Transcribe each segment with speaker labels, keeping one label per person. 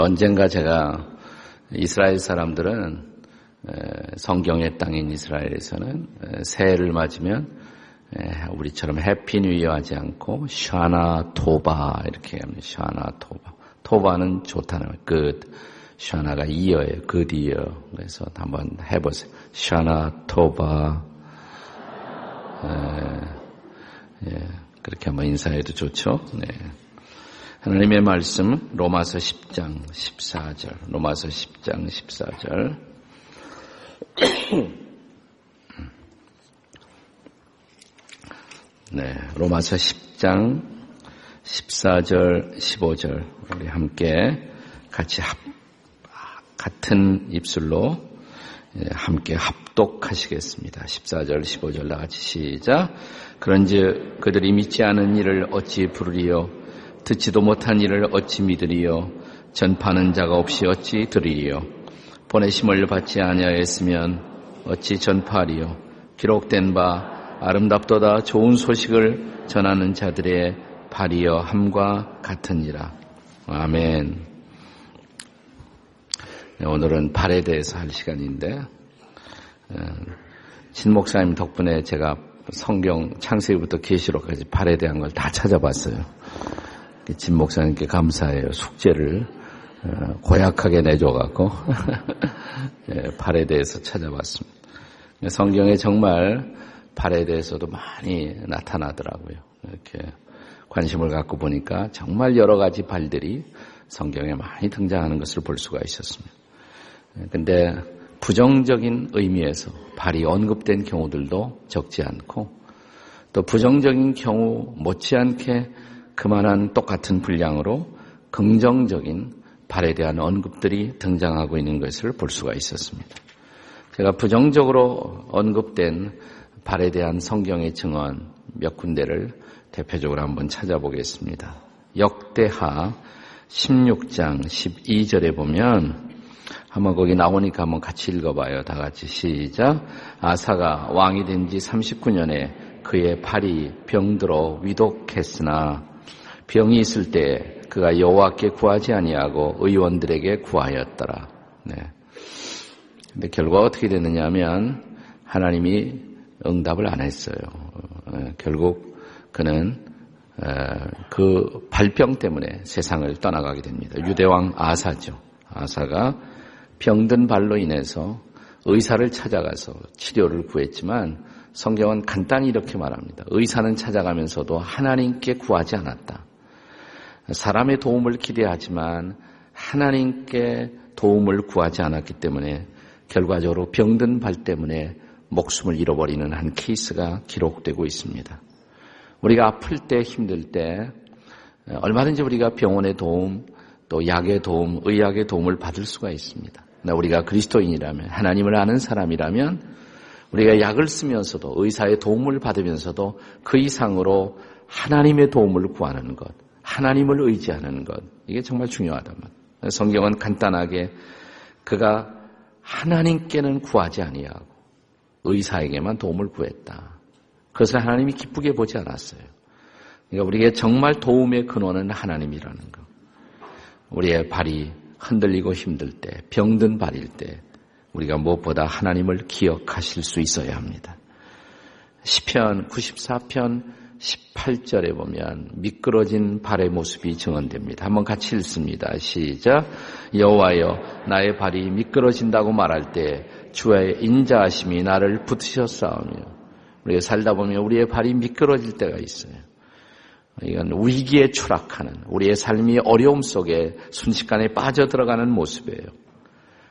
Speaker 1: 언젠가 제가 이스라엘 사람들은 성경의 땅인 이스라엘에서는 새해를 맞으면 우리처럼 해피 뉴이어 하지 않고 샤나 토바 이렇게 합니다. 샤나 토바. 토바는 좋다는 거예요. good. 샤나가 이어예요. good 이어. 그래서 한번 해보세요. 샤나 토바. 예, 그렇게 한번 인사해도 좋죠. 네. 하나님의 말씀 로마서 10장 14절. 로마서 10장 14절. 네, 로마서 10장 14절 15절 우리 함께 같이 합, 같은 입술로 예, 함께 합독하시겠습니다. 14절 15절 나같이 시작. 그런즉 그들이 믿지 않은 일을 어찌 부르리요 듣지도 못한 일을 어찌 믿으리요? 전파하는 자가 없이 어찌 들으리요? 보내심을 받지 아니하였으면 어찌 전파하리요? 기록된 바 아름답도다 좋은 소식을 전하는 자들의 발이여 함과 같으니라. 아멘. 네, 오늘은 발에 대해서 할 시간인데 신 목사님 덕분에 제가 성경 창세기부터 계시록까지 발에 대한 걸 다 찾아봤어요. 진 목사님께 감사해요. 숙제를 어, 고약하게 내줘갖고 예, 발에 대해서 찾아봤습니다. 성경에 정말 발에 대해서도 많이 나타나더라고요. 이렇게 관심을 갖고 보니까 정말 여러 가지 발들이 성경에 많이 등장하는 것을 볼 수가 있었습니다. 예, 근데 부정적인 의미에서 발이 언급된 경우들도 적지 않고 또 부정적인 경우 못지않게 그만한 똑같은 분량으로 긍정적인 발에 대한 언급들이 등장하고 있는 것을 볼 수가 있었습니다. 제가 부정적으로 언급된 발에 대한 성경의 증언 몇 군데를 대표적으로 한번 찾아보겠습니다. 역대하 16장 12절에 보면 한번 거기 나오니까 한번 같이 읽어봐요. 다 같이 시작. 아사가 왕이 된 지 39년에 그의 팔이 병들어 위독했으나 병이 있을 때 그가 여호와께 구하지 아니하고 의원들에게 구하였더라. 네. 근데 결과 어떻게 됐느냐면 하나님이 응답을 안 했어요. 어, 결국 그는 어, 그 발병 때문에 세상을 떠나가게 됩니다. 유대왕 아사죠. 아사가 병든 발로 인해서 의사를 찾아가서 치료를 구했지만 성경은 간단히 이렇게 말합니다. 의사는 찾아가면서도 하나님께 구하지 않았다. 사람의 도움을 기대하지만 하나님께 도움을 구하지 않았기 때문에 결과적으로 병든 발 때문에 목숨을 잃어버리는 한 케이스가 기록되고 있습니다. 우리가 아플 때 힘들 때 얼마든지 우리가 병원의 도움 또 약의 도움, 의학의 도움을 받을 수가 있습니다. 우리가 그리스도인이라면 하나님을 아는 사람이라면 우리가 약을 쓰면서도 의사의 도움을 받으면서도 그 이상으로 하나님의 도움을 구하는 것, 하나님을 의지하는 것 이게 정말 중요하다 성경은 간단하게 그가 하나님께는 구하지 아니하고 의사에게만 도움을 구했다. 그것을 하나님이 기쁘게 보지 않았어요. 그러니까 우리에게 정말 도움의 근원은 하나님이라는 것. 우리의 발이 흔들리고 힘들 때, 병든 발일 때 우리가 무엇보다 하나님을 기억하실 수 있어야 합니다. 시편 94편 18절에 보면 미끄러진 발의 모습이 증언됩니다. 한번 같이 읽습니다. 시작. 여호와여 나의 발이 미끄러진다고 말할 때 주의 인자하심이 나를 붙으셨사오며 우리가 살다 보면 우리의 발이 미끄러질 때가 있어요. 이건 위기에 추락하는 우리의 삶이 어려움 속에 순식간에 빠져들어가는 모습이에요.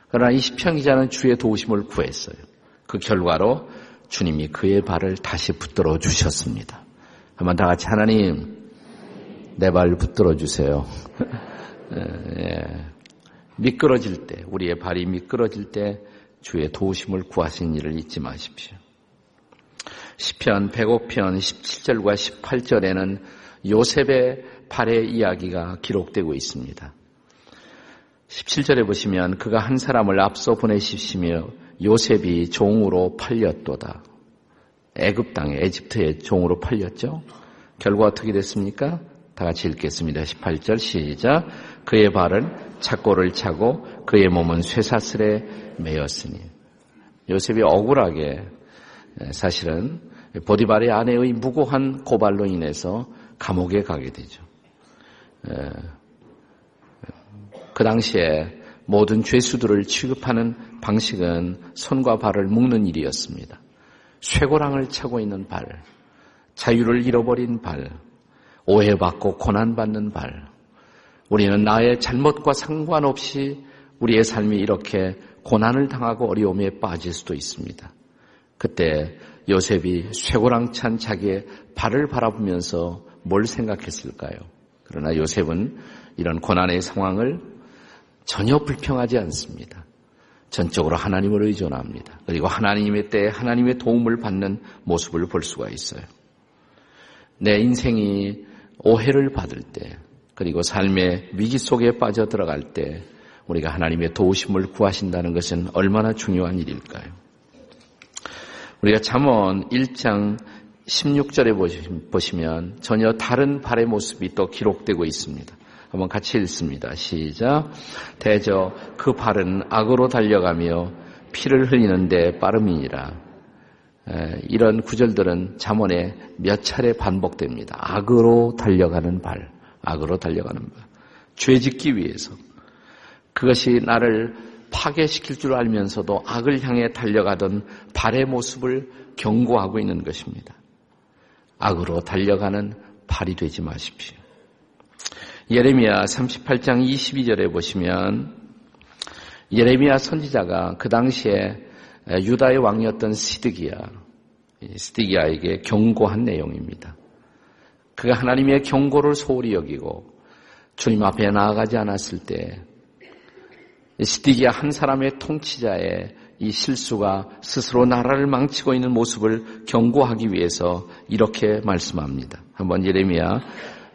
Speaker 1: 그러나 이 시편 기자는 주의 도우심을 구했어요. 그 결과로 주님이 그의 발을 다시 붙들어 주셨습니다. 한번 다 같이 하나님 내 발 붙들어 주세요. 예. 미끄러질 때 우리의 발이 미끄러질 때 주의 도우심을 구하신 일을 잊지 마십시오. 시편 105편 17절과 18절에는 요셉의 발의 이야기가 기록되고 있습니다. 17절에 보시면 그가 한 사람을 앞서 보내십시며 요셉이 종으로 팔렸도다. 애굽 땅에 에집트의 종으로 팔렸죠. 결과 어떻게 됐습니까? 다 같이 읽겠습니다. 18절 시작. 그의 발은 착고를 차고 그의 몸은 쇠사슬에 매였으니 요셉이 억울하게 사실은 보디발의 아내의 무고한 고발로 인해서 감옥에 가게 되죠. 그 당시에 모든 죄수들을 취급하는 방식은 손과 발을 묶는 일이었습니다. 쇠고랑을 차고 있는 발, 자유를 잃어버린 발, 오해받고 고난받는 발. 우리는 나의 잘못과 상관없이 우리의 삶이 이렇게 고난을 당하고 어려움에 빠질 수도 있습니다. 그때 요셉이 쇠고랑 찬 자기의 발을 바라보면서 뭘 생각했을까요? 그러나 요셉은 이런 고난의 상황을 전혀 불평하지 않습니다. 전적으로 하나님을 의존합니다. 그리고 하나님의 때에 하나님의 도움을 받는 모습을 볼 수가 있어요. 내 인생이 오해를 받을 때, 그리고 삶의 위기 속에 빠져 들어갈 때, 우리가 하나님의 도우심을 구하신다는 것은 얼마나 중요한 일일까요? 우리가 잠언 1장 16절에 보시면 전혀 다른 발의 모습이 또 기록되고 있습니다. 한번 같이 읽습니다. 시작. 대저 그 발은 악으로 달려가며 피를 흘리는데 빠름이니라. 이런 구절들은 잠언에 몇 차례 반복됩니다. 악으로 달려가는 발, 악으로 달려가는 발. 죄 짓기 위해서. 그것이 나를 파괴시킬 줄 알면서도 악을 향해 달려가던 발의 모습을 경고하고 있는 것입니다. 악으로 달려가는 발이 되지 마십시오. 예레미야 38장 22절에 보시면 예레미야 선지자가 그 당시에 유다의 왕이었던 시드기야, 시드기야에게 경고한 내용입니다. 그가 하나님의 경고를 소홀히 여기고 주님 앞에 나아가지 않았을 때 시드기야 한 사람의 통치자의 이 실수가 스스로 나라를 망치고 있는 모습을 경고하기 위해서 이렇게 말씀합니다. 한번 예레미야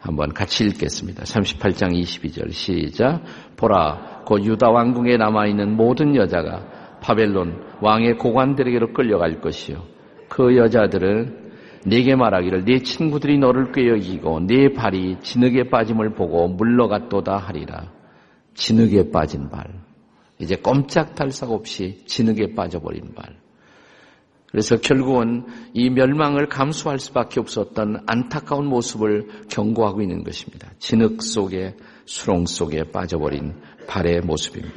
Speaker 1: 한번 같이 읽겠습니다. 38장 22절 시작. 보라, 곧 유다 왕궁에 남아 있는 모든 여자가 바벨론 왕의 고관들에게로 끌려갈 것이요. 그 여자들은 네게 말하기를 네 친구들이 너를 꾀어이고 네 발이 진흙에 빠짐을 보고 물러갔도다 하리라. 진흙에 빠진 발. 이제 꼼짝달싹 없이 진흙에 빠져버린 발. 그래서 결국은 이 멸망을 감수할 수밖에 없었던 안타까운 모습을 경고하고 있는 것입니다. 진흙 속에 수렁 속에 빠져버린 발의 모습입니다.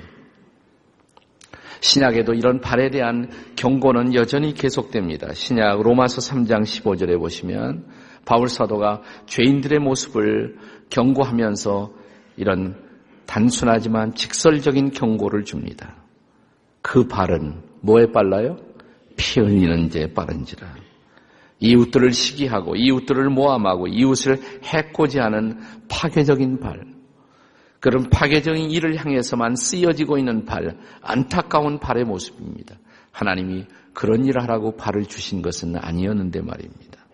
Speaker 1: 신약에도 이런 발에 대한 경고는 여전히 계속됩니다. 신약 로마서 3장 15절에 보시면 바울 사도가 죄인들의 모습을 경고하면서 이런 단순하지만 직설적인 경고를 줍니다. 그 발은 뭐에 빨라요? 피 흘리는 데 빠른지라. 이웃들을 시기하고 이웃들을 모함하고 이웃을 해코지 하는 파괴적인 발. 그런 파괴적인 일을 향해서만 쓰여지고 있는 발, 안타까운 발의 모습입니다. 하나님이 그런 일을 하라고 발을 주신 것은 아니었는데 말입니다.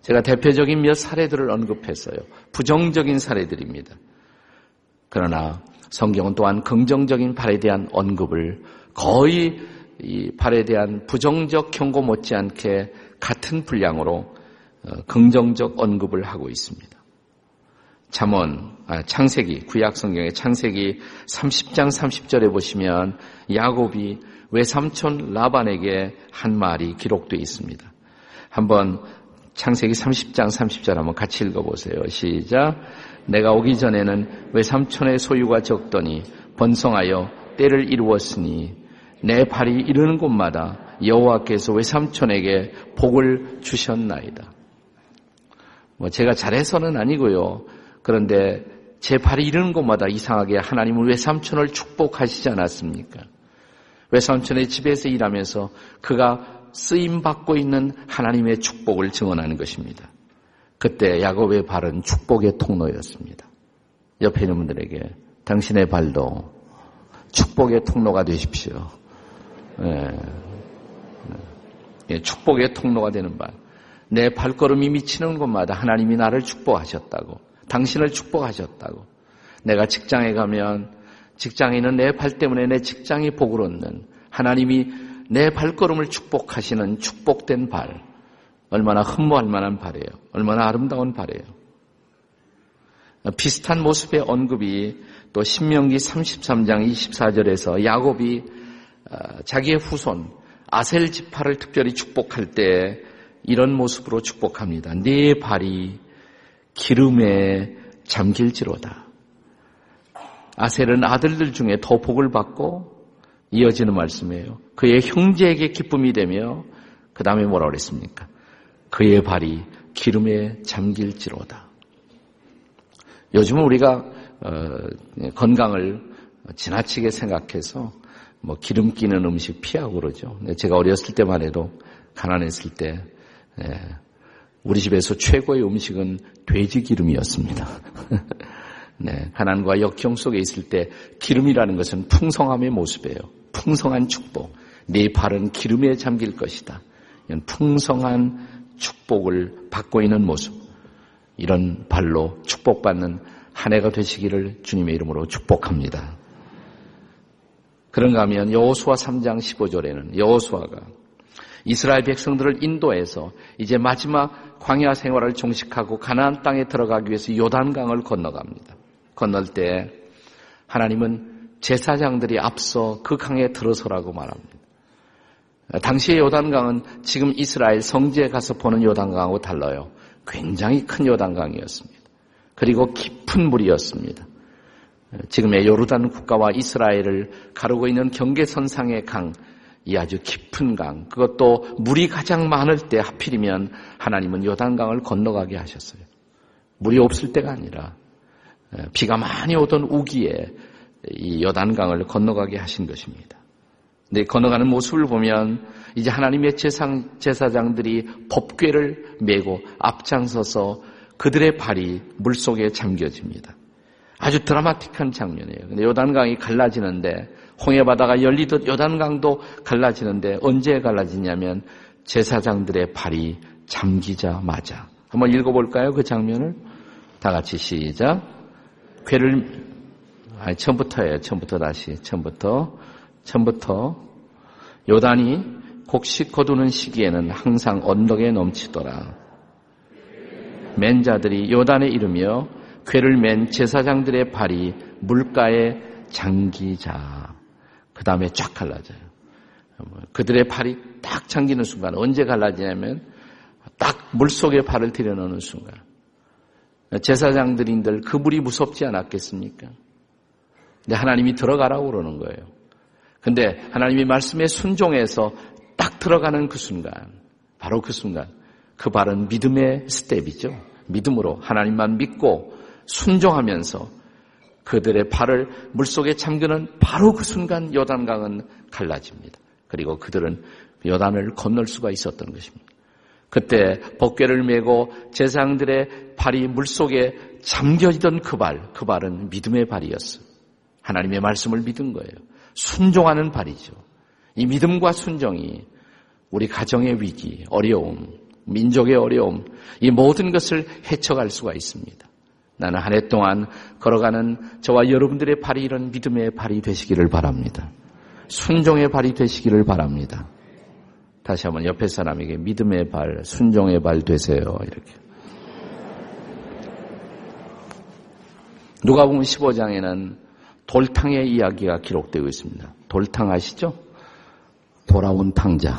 Speaker 1: 제가 대표적인 몇 사례들을 언급했어요. 부정적인 사례들입니다. 그러나 성경은 또한 긍정적인 발에 대한 언급을 거의 이 발에 대한 부정적 경고 못지않게 같은 분량으로 어, 긍정적 언급을 하고 있습니다. 잠언 아, 창세기 구약 성경의 창세기 30장 30절에 보시면 야곱이 외삼촌 라반에게 한 말이 기록되어 있습니다. 한번 창세기 30장 30절 한번 같이 읽어보세요. 시작. 내가 오기 전에는 외삼촌의 소유가 적더니 번성하여 때를 이루었으니 내 발이 이르는 곳마다 여호와께서 외삼촌에게 복을 주셨나이다. 뭐 제가 잘해서는 아니고요. 그런데 제 발이 이르는 곳마다 이상하게 하나님은 외삼촌을 축복하시지 않았습니까? 외삼촌의 집에서 일하면서 그가 쓰임 받고 있는 하나님의 축복을 증언하는 것입니다. 그때 야곱의 발은 축복의 통로였습니다. 옆에 있는 분들에게 당신의 발도 축복의 통로가 되십시오. 예. 예, 축복의 통로가 되는 발. 내 발걸음이 미치는 곳마다 하나님이 나를 축복하셨다고. 당신을 축복하셨다고. 내가 직장에 가면 직장에는 내발 때문에 내 직장이 복을 얻는 하나님이 내 발걸음을 축복하시는 축복된 발. 얼마나 흠모할 만한 발이에요. 얼마나 아름다운 발이에요. 비슷한 모습의 언급이 또 신명기 33장 24절에서 야곱이 어, 자기의 후손 아셀 지파를 특별히 축복할 때 이런 모습으로 축복합니다. 네 발이 기름에 잠길지로다. 아셀은 아들들 중에 더 복을 받고 이어지는 말씀이에요. 그의 형제에게 기쁨이 되며 그 다음에 뭐라 그랬습니까? 그의 발이 기름에 잠길지로다. 요즘은 우리가 어, 건강을 지나치게 생각해서 뭐 기름 끼는 음식 피하고 그러죠. 제가 어렸을 때만 해도 가난했을 때 예, 우리 집에서 최고의 음식은 돼지 기름이었습니다. 네, 가난과 역경 속에 있을 때 기름이라는 것은 풍성함의 모습이에요. 풍성한 축복. 네 발은 기름에 잠길 것이다. 이런 풍성한 축복을 받고 있는 모습. 이런 발로 축복받는 한 해가 되시기를 주님의 이름으로 축복합니다. 그런가 하면 여호수아 3장 15절에는 여호수아가 이스라엘 백성들을 인도해서 이제 마지막 광야 생활을 종식하고 가나안 땅에 들어가기 위해서 요단강을 건너갑니다. 건널 때 하나님은 제사장들이 앞서 그 강에 들어서라고 말합니다. 당시의 요단강은 지금 이스라엘 성지에 가서 보는 요단강하고 달라요. 굉장히 큰 요단강이었습니다. 그리고 깊은 물이었습니다. 지금의 요르단 국가와 이스라엘을 가르고 있는 경계선상의 강, 이 아주 깊은 강, 그것도 물이 가장 많을 때 하필이면 하나님은 요단강을 건너가게 하셨어요. 물이 없을 때가 아니라 비가 많이 오던 우기에 이 요단강을 건너가게 하신 것입니다. 근데 건너가는 모습을 보면 이제 하나님의 제상, 제사장들이 법궤를 메고 앞장서서 그들의 발이 물속에 잠겨집니다. 아주 드라마틱한 장면이에요. 근데 요단강이 갈라지는데 홍해 바다가 열리듯 요단강도 갈라지는데 언제 갈라지냐면 제사장들의 발이 잠기자마자 한번 읽어볼까요? 그 장면을 다 같이 시작. 괴를 아니 처음부터예요. 처음부터 다시 처음부터 처음부터 요단이 곡식 거두는 시기에는 항상 언덕에 넘치더라. 맨 자들이 요단에 이르며 괴를 맨 제사장들의 발이 물가에 잠기자. 그 다음에 쫙 갈라져요. 그들의 발이 딱 잠기는 순간 언제 갈라지냐면 딱 물속에 발을 들여놓는 순간. 제사장들인들 그 물이 무섭지 않았겠습니까? 근데 하나님이 들어가라고 그러는 거예요. 근데 하나님이 말씀에 순종해서 딱 들어가는 그 순간, 바로 그 순간, 그 발은 믿음의 스텝이죠. 믿음으로 하나님만 믿고 순종하면서 그들의 발을 물속에 잠그는 바로 그 순간 요단강은 갈라집니다. 그리고 그들은 요단을 건널 수가 있었던 것입니다. 그때 법궤를 메고 제상들의 발이 물속에 잠겨지던 그 발, 그 발은 믿음의 발이었어요. 하나님의 말씀을 믿은 거예요. 순종하는 발이죠. 이 믿음과 순종이 우리 가정의 위기, 어려움, 민족의 어려움, 이 모든 것을 헤쳐갈 수가 있습니다. 나는 한 해 동안 걸어가는 저와 여러분들의 발이 이런 믿음의 발이 되시기를 바랍니다. 순종의 발이 되시기를 바랍니다. 다시 한번 옆에 사람에게 믿음의 발, 순종의 발 되세요. 이렇게. 누가 보면 15장에는 돌탕의 이야기가 기록되고 있습니다. 돌탕 아시죠? 돌아온 탕자.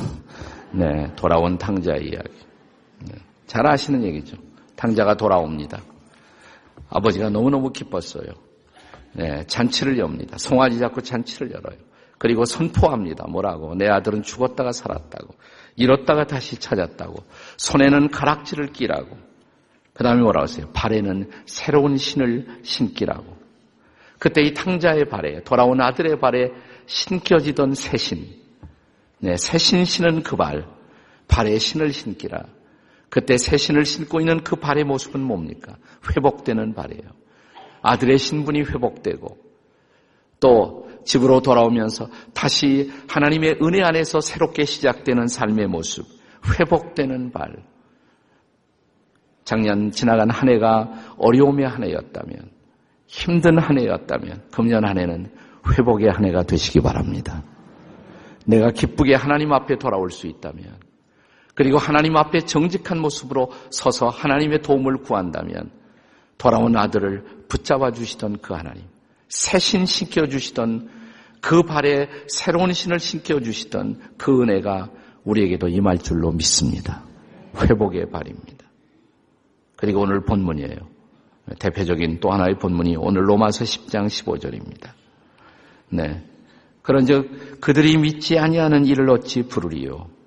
Speaker 1: 네, 돌아온 탕자 이야기. 네, 잘 아시는 얘기죠. 탕자가 돌아옵니다. 아버지가 너무너무 기뻤어요. 네, 잔치를 엽니다. 송아지 잡고 잔치를 열어요. 그리고 선포합니다. 뭐라고? 내 아들은 죽었다가 살았다고. 잃었다가 다시 찾았다고. 손에는 가락지를 끼라고. 그 다음에 뭐라고 했어요? 발에는 새로운 신을 신기라고. 그때 이 탕자의 발에, 돌아온 아들의 발에 신겨지던 새 신. 네, 새신 신은 그 발. 발에 신을 신기라. 그때 새 신을 신고 있는 그 발의 모습은 뭡니까? 회복되는 발이에요. 아들의 신분이 회복되고 또 집으로 돌아오면서 다시 하나님의 은혜 안에서 새롭게 시작되는 삶의 모습, 회복되는 발. 작년 지나간 한 해가 어려움의 한 해였다면, 힘든 한 해였다면, 금년 한 해는 회복의 한 해가 되시기 바랍니다. 내가 기쁘게 하나님 앞에 돌아올 수 있다면, 그리고 하나님 앞에 정직한 모습으로 서서 하나님의 도움을 구한다면 돌아온 아들을 붙잡아 주시던 그 하나님, 새 신 신겨 주시던 그 발에 새로운 신을 신겨 주시던 그 은혜가 우리에게도 임할 줄로 믿습니다. 회복의 발입니다. 그리고 오늘 본문이에요. 대표적인 또 하나의 본문이 오늘 로마서 10장 15절입니다. 네. 그런즉 그들이 믿지 아니하는 일을 어찌 부르리요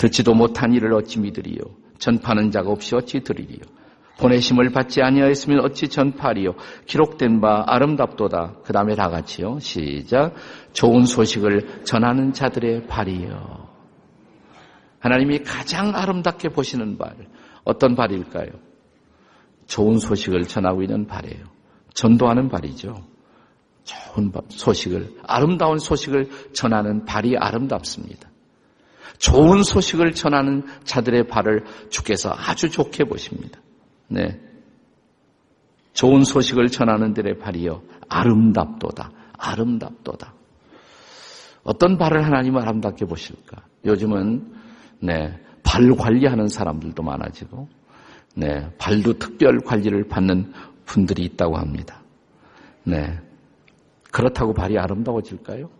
Speaker 1: 듣지도 못한 일을 어찌 믿으리요? 전파는 자가 없이 어찌 들으리요? 보내심을 받지 아니하였으면 어찌 전파리요? 기록된 바 아름답도다. 그 다음에 다 같이요. 시작. 좋은 소식을 전하는 자들의 발이요 하나님이 가장 아름답게 보시는 발 어떤 발일까요? 좋은 소식을 전하고 있는 발이에요. 전도하는 발이죠. 좋은 소식을 아름다운 소식을 전하는 발이 아름답습니다 좋은 소식을 전하는 자들의 발을 주께서 아주 좋게 보십니다. 네. 좋은 소식을 전하는 들의 발이요. 아름답도다. 아름답도다. 어떤 발을 하나님은 아름답게 보실까? 요즘은, 네, 발 관리하는 사람들도 많아지고, 네, 발도 특별 관리를 받는 분들이 있다고 합니다. 네. 그렇다고 발이 아름다워질까요?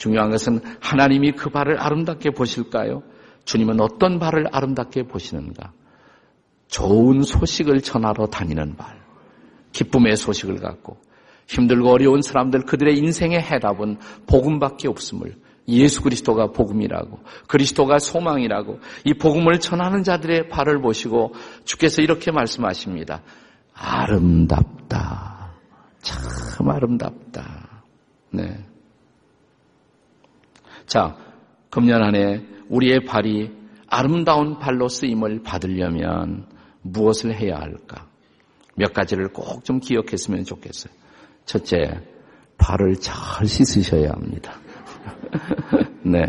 Speaker 1: 중요한 것은 하나님이 그 발을 아름답게 보실까요? 주님은 어떤 발을 아름답게 보시는가? 좋은 소식을 전하러 다니는 발, 기쁨의 소식을 갖고 힘들고 어려운 사람들 그들의 인생의 해답은 복음밖에 없음을 예수 그리스도가 복음이라고 그리스도가 소망이라고 이 복음을 전하는 자들의 발을 보시고 주께서 이렇게 말씀하십니다. 아름답다. 참 아름답다. 네. 자, 금년 안에 우리의 발이 아름다운 발로 쓰임을 받으려면 무엇을 해야 할까? 몇 가지를 꼭 좀 기억했으면 좋겠어요. 첫째, 발을 잘 씻으셔야 합니다. 네.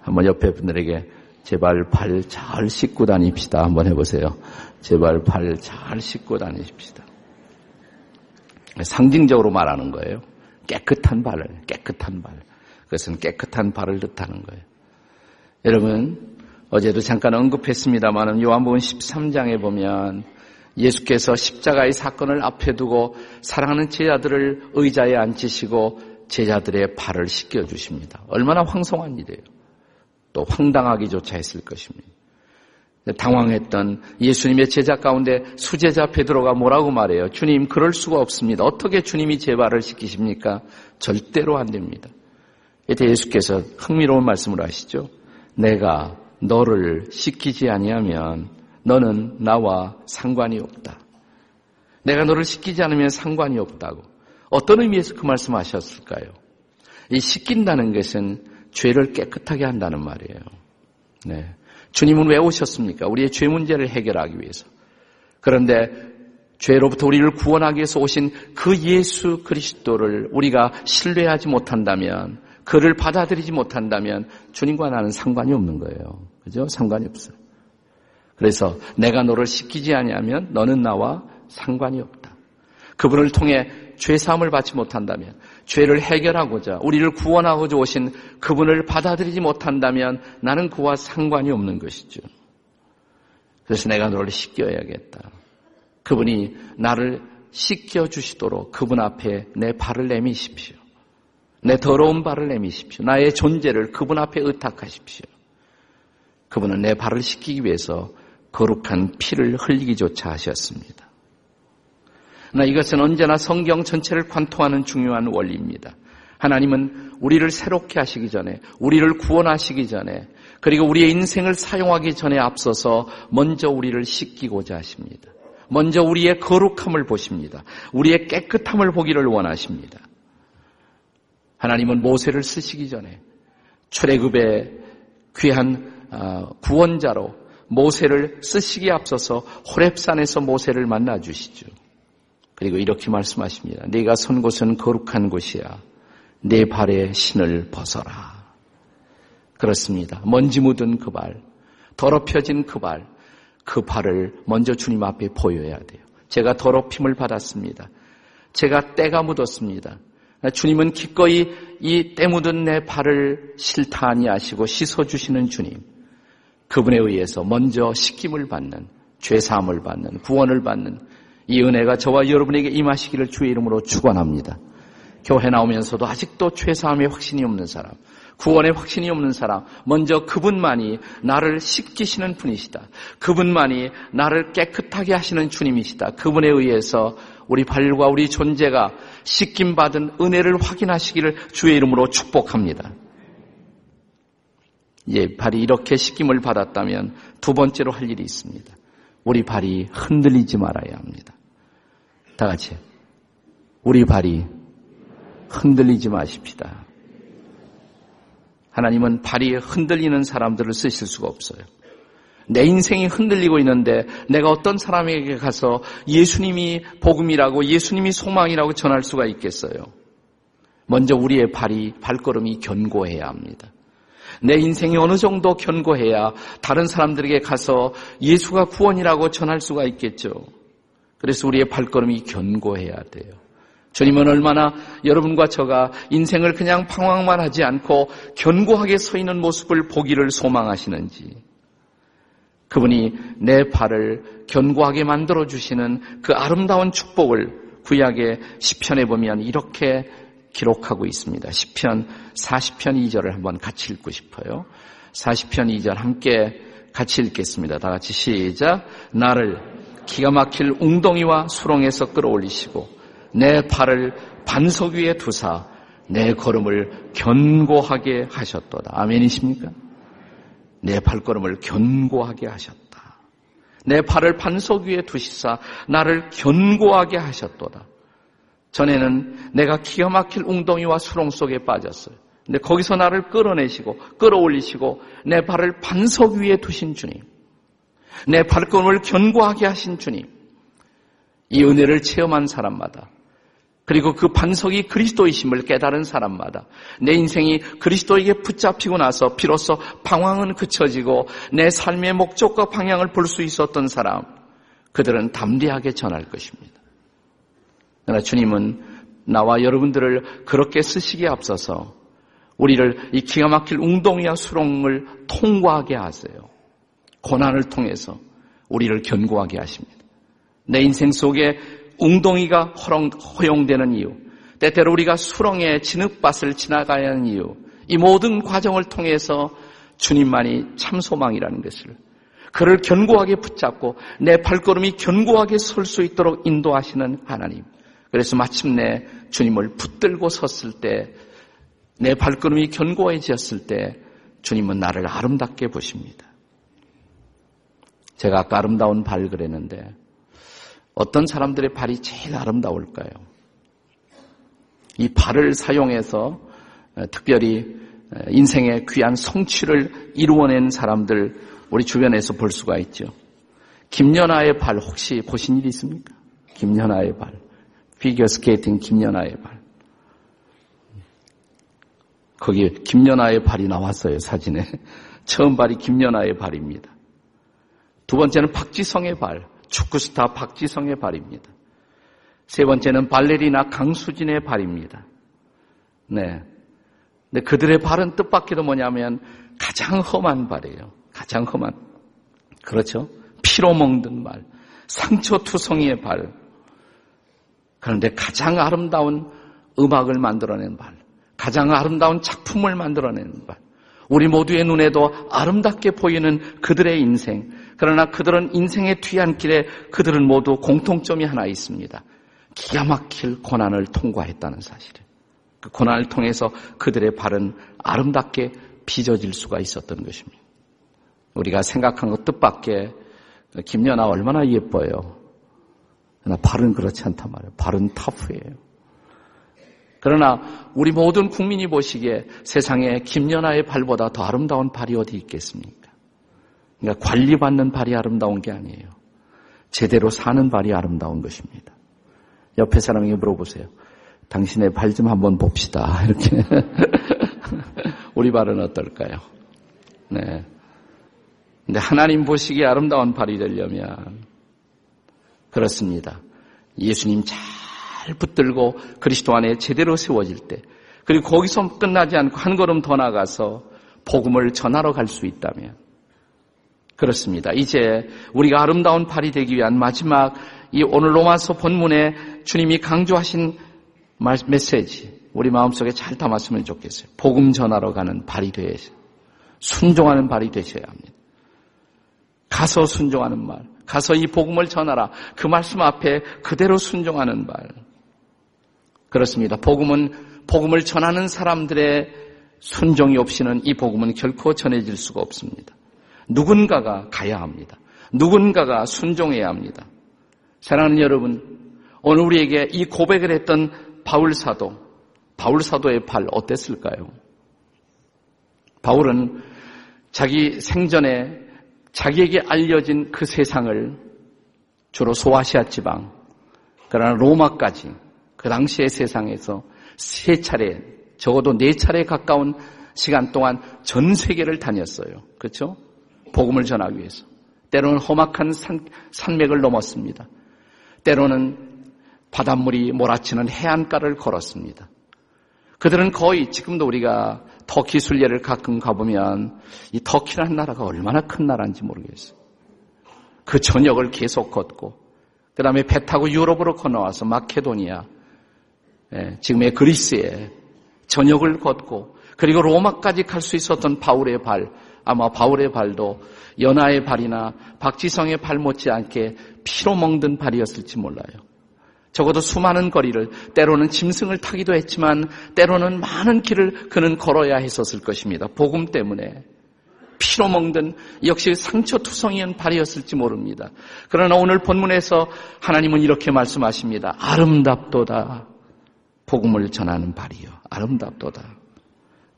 Speaker 1: 한번 옆에 분들에게 제발 발 잘 씻고 다닙시다. 한번 해보세요. 제발 발 잘 씻고 다니십시다. 상징적으로 말하는 거예요. 깨끗한 발을, 깨끗한 발. 그것은 깨끗한 발을 뜻하는 거예요. 여러분, 어제도 잠깐 언급했습니다만 요한복음 13장에 보면 예수께서 십자가의 사건을 앞에 두고 사랑하는 제자들을 의자에 앉히시고 제자들의 발을 씻겨 주십니다. 얼마나 황송한 일이에요. 또 황당하기조차 했을 것입니다. 당황했던 예수님의 제자 가운데 수제자 베드로가 뭐라고 말해요? 주님, 그럴 수가 없습니다. 어떻게 주님이 제 발을 씻기십니까? 절대로 안 됩니다. 이때 예수께서 흥미로운 말씀을 하시죠. 내가 너를 시키지 아니하면 너는 나와 상관이 없다. 내가 너를 시키지 않으면 상관이 없다고. 어떤 의미에서 그 말씀 하셨을까요? 이 시킨다는 것은 죄를 깨끗하게 한다는 말이에요. 네. 주님은 왜 오셨습니까? 우리의 죄 문제를 해결하기 위해서. 그런데 죄로부터 우리를 구원하기 위해서 오신 그 예수 그리스도를 우리가 신뢰하지 못한다면 그를 받아들이지 못한다면 주님과 나는 상관이 없는 거예요. 그죠? 상관이 없어요. 그래서 내가 너를 시키지 아니하면 너는 나와 상관이 없다. 그분을 통해 죄 사함을 받지 못한다면 죄를 해결하고자 우리를 구원하고자 오신 그분을 받아들이지 못한다면 나는 그와 상관이 없는 것이죠. 그래서 내가 너를 씻겨야겠다. 그분이 나를 씻겨 주시도록 그분 앞에 내 발을 내미십시오. 내 더러운 발을 내미십시오. 나의 존재를 그분 앞에 의탁하십시오. 그분은 내 발을 씻기기 위해서 거룩한 피를 흘리기조차 하셨습니다. 나 이것은 언제나 성경 전체를 관통하는 중요한 원리입니다. 하나님은 우리를 새롭게 하시기 전에, 우리를 구원하시기 전에, 그리고 우리의 인생을 사용하기 전에 앞서서 먼저 우리를 씻기고자 하십니다. 먼저 우리의 거룩함을 보십니다. 우리의 깨끗함을 보기를 원하십니다. 하나님은 모세를 쓰시기 전에 출애굽의 귀한 어, 구원자로 모세를 쓰시기에 앞서서 호랩산에서 모세를 만나 주시죠. 그리고 이렇게 말씀하십니다. 네가 선 곳은 거룩한 곳이야. 내 발에 신을 벗어라. 그렇습니다. 먼지 묻은 그 발, 더럽혀진 그 발, 그 발을 먼저 주님 앞에 보여야 돼요. 제가 더럽힘을 받았습니다. 제가 때가 묻었습니다. 주님은 기꺼이 이 때 묻은 내 발을 싫다 아니하시고 씻어주시는 주님. 그분에 의해서 먼저 씻김을 받는, 죄사함을 받는, 구원을 받는 이 은혜가 저와 여러분에게 임하시기를 주의 이름으로 축원합니다. 교회 나오면서도 아직도 죄사함의 확신이 없는 사람, 구원의 확신이 없는 사람, 먼저 그분만이 나를 씻기시는 분이시다. 그분만이 나를 깨끗하게 하시는 주님이시다. 그분에 의해서 우리 발과 우리 존재가 씻김 받은 은혜를 확인하시기를 주의 이름으로 축복합니다. 예, 발이 이렇게 씻김을 받았다면 두 번째로 할 일이 있습니다. 우리 발이 흔들리지 말아야 합니다. 다 같이. 우리 발이 흔들리지 마십시다. 하나님은 발이 흔들리는 사람들을 쓰실 수가 없어요. 내 인생이 흔들리고 있는데 내가 어떤 사람에게 가서 예수님이 복음이라고 예수님이 소망이라고 전할 수가 있겠어요. 먼저 우리의 발이 발걸음이 견고해야 합니다. 내 인생이 어느 정도 견고해야 다른 사람들에게 가서 예수가 구원이라고 전할 수가 있겠죠. 그래서 우리의 발걸음이 견고해야 돼요. 주님은 얼마나 여러분과 저가 인생을 그냥 방황만 하지 않고 견고하게 서 있는 모습을 보기를 소망하시는지. 그분이 내 발을 견고하게 만들어 주시는 그 아름다운 축복을 구약의 시편에 보면 이렇게 기록하고 있습니다. 시편 40편 2절을 한번 같이 읽고 싶어요. 40편 2절 함께 같이 읽겠습니다. 다 같이 시작. 나를 기가 막힐 웅덩이와 수렁에서 끌어올리시고 내 발을 반석 위에 두사 내 걸음을 견고하게 하셨도다. 아멘이십니까? 내 발걸음을 견고하게 하셨다. 내 발을 반석 위에 두시사 나를 견고하게 하셨도다. 전에는 내가 기가 막힐 웅덩이와 수렁 속에 빠졌어요. 근데 거기서 나를 끌어내시고 끌어올리시고 내 발을 반석 위에 두신 주님. 내 발걸음을 견고하게 하신 주님. 이 은혜를 체험한 사람마다 그리고 그 반석이 그리스도이심을 깨달은 사람마다 내 인생이 그리스도에게 붙잡히고 나서 비로소 방황은 그쳐지고 내 삶의 목적과 방향을 볼 수 있었던 사람, 그들은 담대하게 전할 것입니다. 그러나 주님은 나와 여러분들을 그렇게 쓰시기에 앞서서 우리를 이 기가 막힐 웅덩이와 수렁을 통과하게 하세요. 고난을 통해서 우리를 견고하게 하십니다. 내 인생 속에 웅덩이가 허용되는 이유, 때때로 우리가 수렁의 진흙밭을 지나가야 하는 이유, 이 모든 과정을 통해서 주님만이 참 소망이라는 것을 그를 견고하게 붙잡고 내 발걸음이 견고하게 설 수 있도록 인도하시는 하나님. 그래서 마침내 주님을 붙들고 섰을 때 내 발걸음이 견고해졌을 때 주님은 나를 아름답게 보십니다. 제가 아까 아름다운 발 그랬는데 어떤 사람들의 발이 제일 아름다울까요? 이 발을 사용해서 어, 특별히 어, 인생의 귀한 성취를 이루어낸 사람들 우리 주변에서 볼 수가 있죠. 김연아의 발 혹시 보신 일 있습니까? 김연아의 발. 피겨 스케이팅 김연아의 발. 거기 김연아의 발이 나왔어요, 사진에. 처음 발이 김연아의 발입니다. 두 번째는 박지성의 발. 축구 스타 박지성의 발입니다. 세 번째는 발레리나 강수진의 발입니다. 네. 근데 그들의 발은 뜻밖에도 뭐냐면 가장 험한 발이에요. 가장 험한. 그렇죠? 피로 먹는 발. 상처투성이의 발. 그런데 가장 아름다운 음악을 만들어낸 발. 가장 아름다운 작품을 만들어내는 발. 우리 모두의 눈에도 아름답게 보이는 그들의 인생. 그러나 그들은 인생의 뒤안길에 그들은 모두 공통점이 하나 있습니다. 기가 막힐 고난을 통과했다는 사실을. 그 고난을 통해서 그들의 발은 아름답게 빚어질 수가 있었던 것입니다. 우리가 생각한 것 뜻밖의 김연아 얼마나 예뻐요. 그러나 발은 그렇지 않단 말이에요. 발은 터프예요. 그러나 우리 모든 국민이 보시기에 세상에 김연아의 발보다 더 아름다운 발이 어디 있겠습니까? 그러니까 관리받는 발이 아름다운 게 아니에요. 제대로 사는 발이 아름다운 것입니다. 옆에 사람에게 물어보세요. 당신의 발 좀 한번 봅시다. 이렇게. 우리 발은 어떨까요? 네. 근데 하나님 보시기에 아름다운 발이 되려면 그렇습니다. 예수님 잘 붙들고 그리스도 안에 제대로 세워질 때 그리고 거기서 끝나지 않고 한 걸음 더 나가서 복음을 전하러 갈 수 있다면 그렇습니다. 이제 우리가 아름다운 발이 되기 위한 마지막 이 오늘 로마서 본문에 주님이 강조하신 메시지 우리 마음속에 잘 담았으면 좋겠어요. 복음 전하러 가는 발이 되셔 순종하는 발이 되셔야 합니다. 가서 순종하는 말, 가서 이 복음을 전하라. 그 말씀 앞에 그대로 순종하는 말. 그렇습니다. 복음은 복음을 전하는 사람들의 순종이 없이는 이 복음은 결코 전해질 수가 없습니다. 누군가가 가야 합니다. 누군가가 순종해야 합니다. 사랑하는 여러분, 오늘 우리에게 이 고백을 했던 바울 사도, 바울 사도의 발 어땠을까요? 바울은 자기 생전에 자기에게 알려진 그 세상을 주로 소아시아 지방, 그러나 로마까지 그 당시의 세상에서 세 차례, 적어도 네 차례 가까운 시간 동안 전 세계를 다녔어요. 그렇죠? 복음을 전하기 위해서. 때로는 험악한 산, 산맥을 넘었습니다. 때로는 바닷물이 몰아치는 해안가를 걸었습니다. 그들은 거의 지금도 우리가 터키 순례를 가끔 가보면 이 터키라는 나라가 얼마나 큰 나라인지 모르겠어요. 그 전역을 계속 걷고 그 다음에 배 타고 유럽으로 건너와서 마케도니아 예, 지금의 그리스에 전역을 걷고 그리고 로마까지 갈 수 있었던 바울의 발 아마 바울의 발도 연하의 발이나 박지성의 발 못지않게 피로 멍든 발이었을지 몰라요. 적어도 수많은 거리를 때로는 짐승을 타기도 했지만 때로는 많은 길을 그는 걸어야 했었을 것입니다. 복음 때문에 피로 먹든 역시 상처투성이한 발이었을지 모릅니다. 그러나 오늘 본문에서 하나님은 이렇게 말씀하십니다. 아름답도다. 복음을 전하는 발이요. 아름답도다.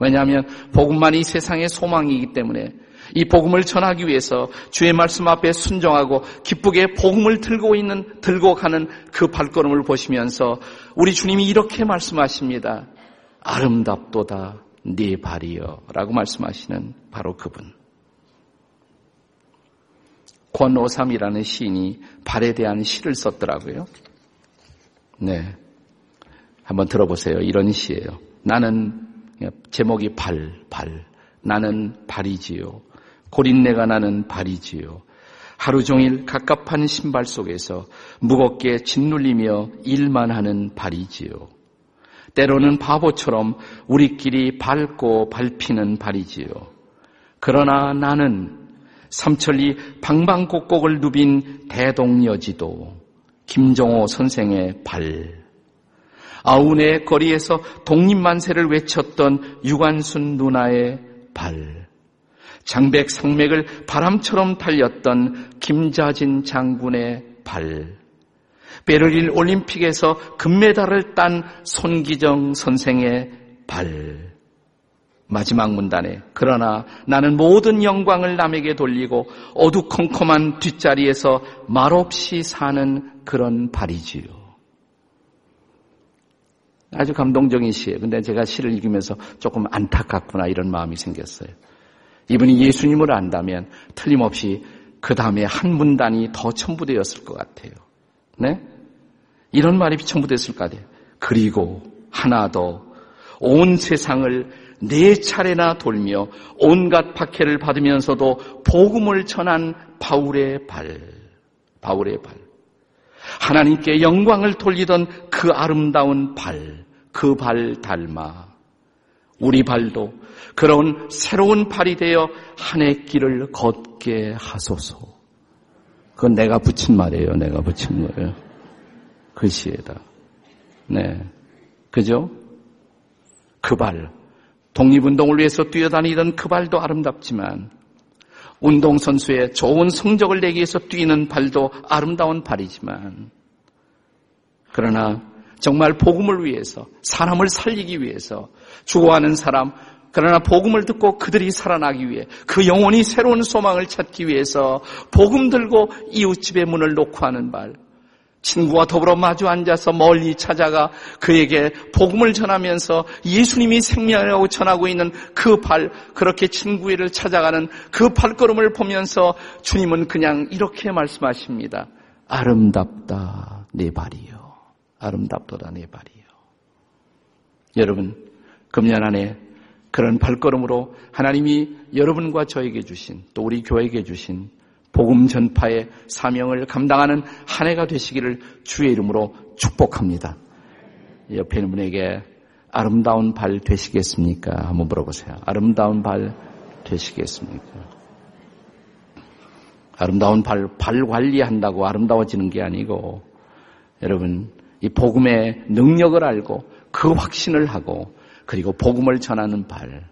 Speaker 1: 왜냐하면 복음만이 세상의 소망이기 때문에 이 복음을 전하기 위해서 주의 말씀 앞에 순종하고 기쁘게 복음을 들고 있는 들고 가는 그 발걸음을 보시면서 우리 주님이 이렇게 말씀하십니다. 아름답도다 네 발이여라고 말씀하시는 바로 그분. 권오삼이라는 시인이 발에 대한 시를 썼더라고요. 네. 한번 들어보세요. 이런 시예요. 나는 제목이 발, 발. 나는 발이지요. 고린내가 나는 발이지요. 하루 종일 갑갑한 신발 속에서 무겁게 짓눌리며 일만 하는 발이지요. 때로는 바보처럼 우리끼리 밟고 밟히는 발이지요. 그러나 나는 삼천리 방방곡곡을 누빈 대동여지도 김종호 선생의 발, 아운의 거리에서 독립만세를 외쳤던 유관순 누나의 발, 장백 상맥을 바람처럼 달렸던 김자진 장군의 발, 베를린 올림픽에서 금메달을 딴 손기정 선생의 발, 마지막 문단에 그러나 나는 모든 영광을 남에게 돌리고 어두컴컴한 뒷자리에서 말없이 사는 그런 발이지요. 아주 감동적인 시예요. 근데 제가 시를 읽으면서 조금 안타깝구나 이런 마음이 생겼어요. 이분이 예수님을 안다면 틀림없이 그 다음에 한 문단이 더 첨부되었을 것 같아요. 네? 이런 말이 첨부됐을 것 같아요. 그리고 하나 더 온 세상을 네 차례나 돌며 온갖 박해를 받으면서도 복음을 전한 바울의 발, 바울의 발. 하나님께 영광을 돌리던 그 아름다운 발, 그 발 닮아 우리 발도 그런 새로운 발이 되어 한 해 길을 걷게 하소서. 그건 내가 붙인 말이에요. 내가 붙인 거예요. 글씨에다. 네. 그죠? 그 발. 독립운동을 위해서 뛰어다니던 그 발도 아름답지만 운동선수의 좋은 성적을 내기 위해서 뛰는 발도 아름다운 발이지만 그러나 정말 복음을 위해서 사람을 살리기 위해서 죽어가는 사람 그러나 복음을 듣고 그들이 살아나기 위해 그 영혼이 새로운 소망을 찾기 위해서 복음 들고 이웃집의 문을 놓고 하는 발 친구와 더불어 마주 앉아서 멀리 찾아가 그에게 복음을 전하면서 예수님이 생명이라고 전하고 있는 그 발, 그렇게 친구를 찾아가는 그 발걸음을 보면서 주님은 그냥 이렇게 말씀하십니다. 아름답다, 내 발이요. 아름답도다, 내 발이요. 여러분, 금년 안에 그런 발걸음으로 하나님이 여러분과 저에게 주신, 또 우리 교회에게 주신 복음 전파의 사명을 감당하는 한 해가 되시기를 주의 이름으로 축복합니다. 옆에 있는 분에게 아름다운 발 되시겠습니까? 한번 물어보세요. 아름다운 발 되시겠습니까? 아름다운 발, 발 관리한다고 아름다워지는 게 아니고, 여러분, 이 복음의 능력을 알고 그 확신을 하고, 그리고 복음을 전하는 발,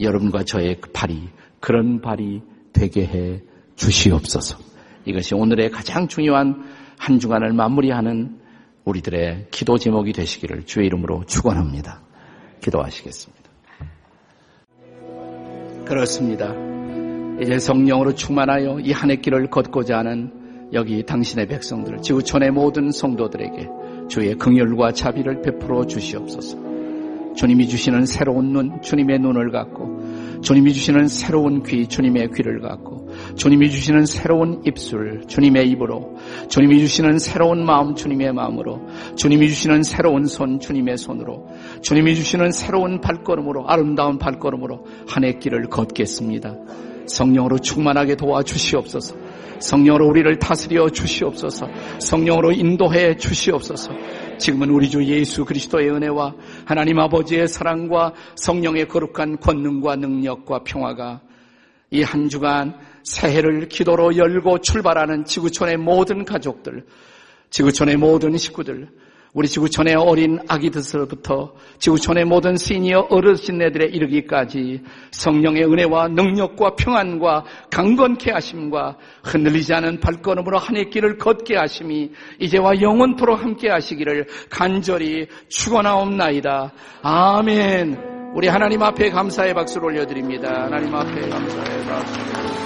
Speaker 1: 여러분과 저의 그 발이 그런 발이 되게 해 주시옵소서. 이것이 오늘의 가장 중요한 한 주간을 마무리하는 우리들의 기도 제목이 되시기를 주의 이름으로 축원합니다. 기도하시겠습니다. 그렇습니다. 이제 성령으로 충만하여 이 한 해 길을 걷고자 하는 여기 당신의 백성들, 지구촌의 모든 성도들에게 주의 긍휼과 자비를 베풀어 주시옵소서. 주님이 주시는 새로운 눈, 주님의 눈을 갖고 주님이 주시는 새로운 귀, 주님의 귀를 갖고 주님이 주시는 새로운 입술, 주님의 입으로 주님이 주시는 새로운 마음, 주님의 마음으로 주님이 주시는 새로운 손, 주님의 손으로 주님이 주시는 새로운 발걸음으로 아름다운 발걸음으로 한 해 길을 걷겠습니다. 성령으로 충만하게 도와주시옵소서. 성령으로 우리를 다스려 주시옵소서. 성령으로 인도해 주시옵소서. 지금은 우리 주 예수 그리스도의 은혜와 하나님 아버지의 사랑과 성령의 거룩한 권능과 능력과 평화가 이 한 주간 새해를 기도로 열고 출발하는 지구촌의 모든 가족들, 지구촌의 모든 식구들, 우리 지구촌의 어린 아기들부터 지구촌의 모든 시니어 어르신네들에 이르기까지 성령의 은혜와 능력과 평안과 강건케 하심과 흔들리지 않은 발걸음으로 한해 길을 걷게 하심이 이제와 영원토록 함께 하시기를 간절히 축원하옵나이다. 아멘. 우리 하나님 앞에 감사의 박수를 올려드립니다. 하나님 앞에 감사의 박수.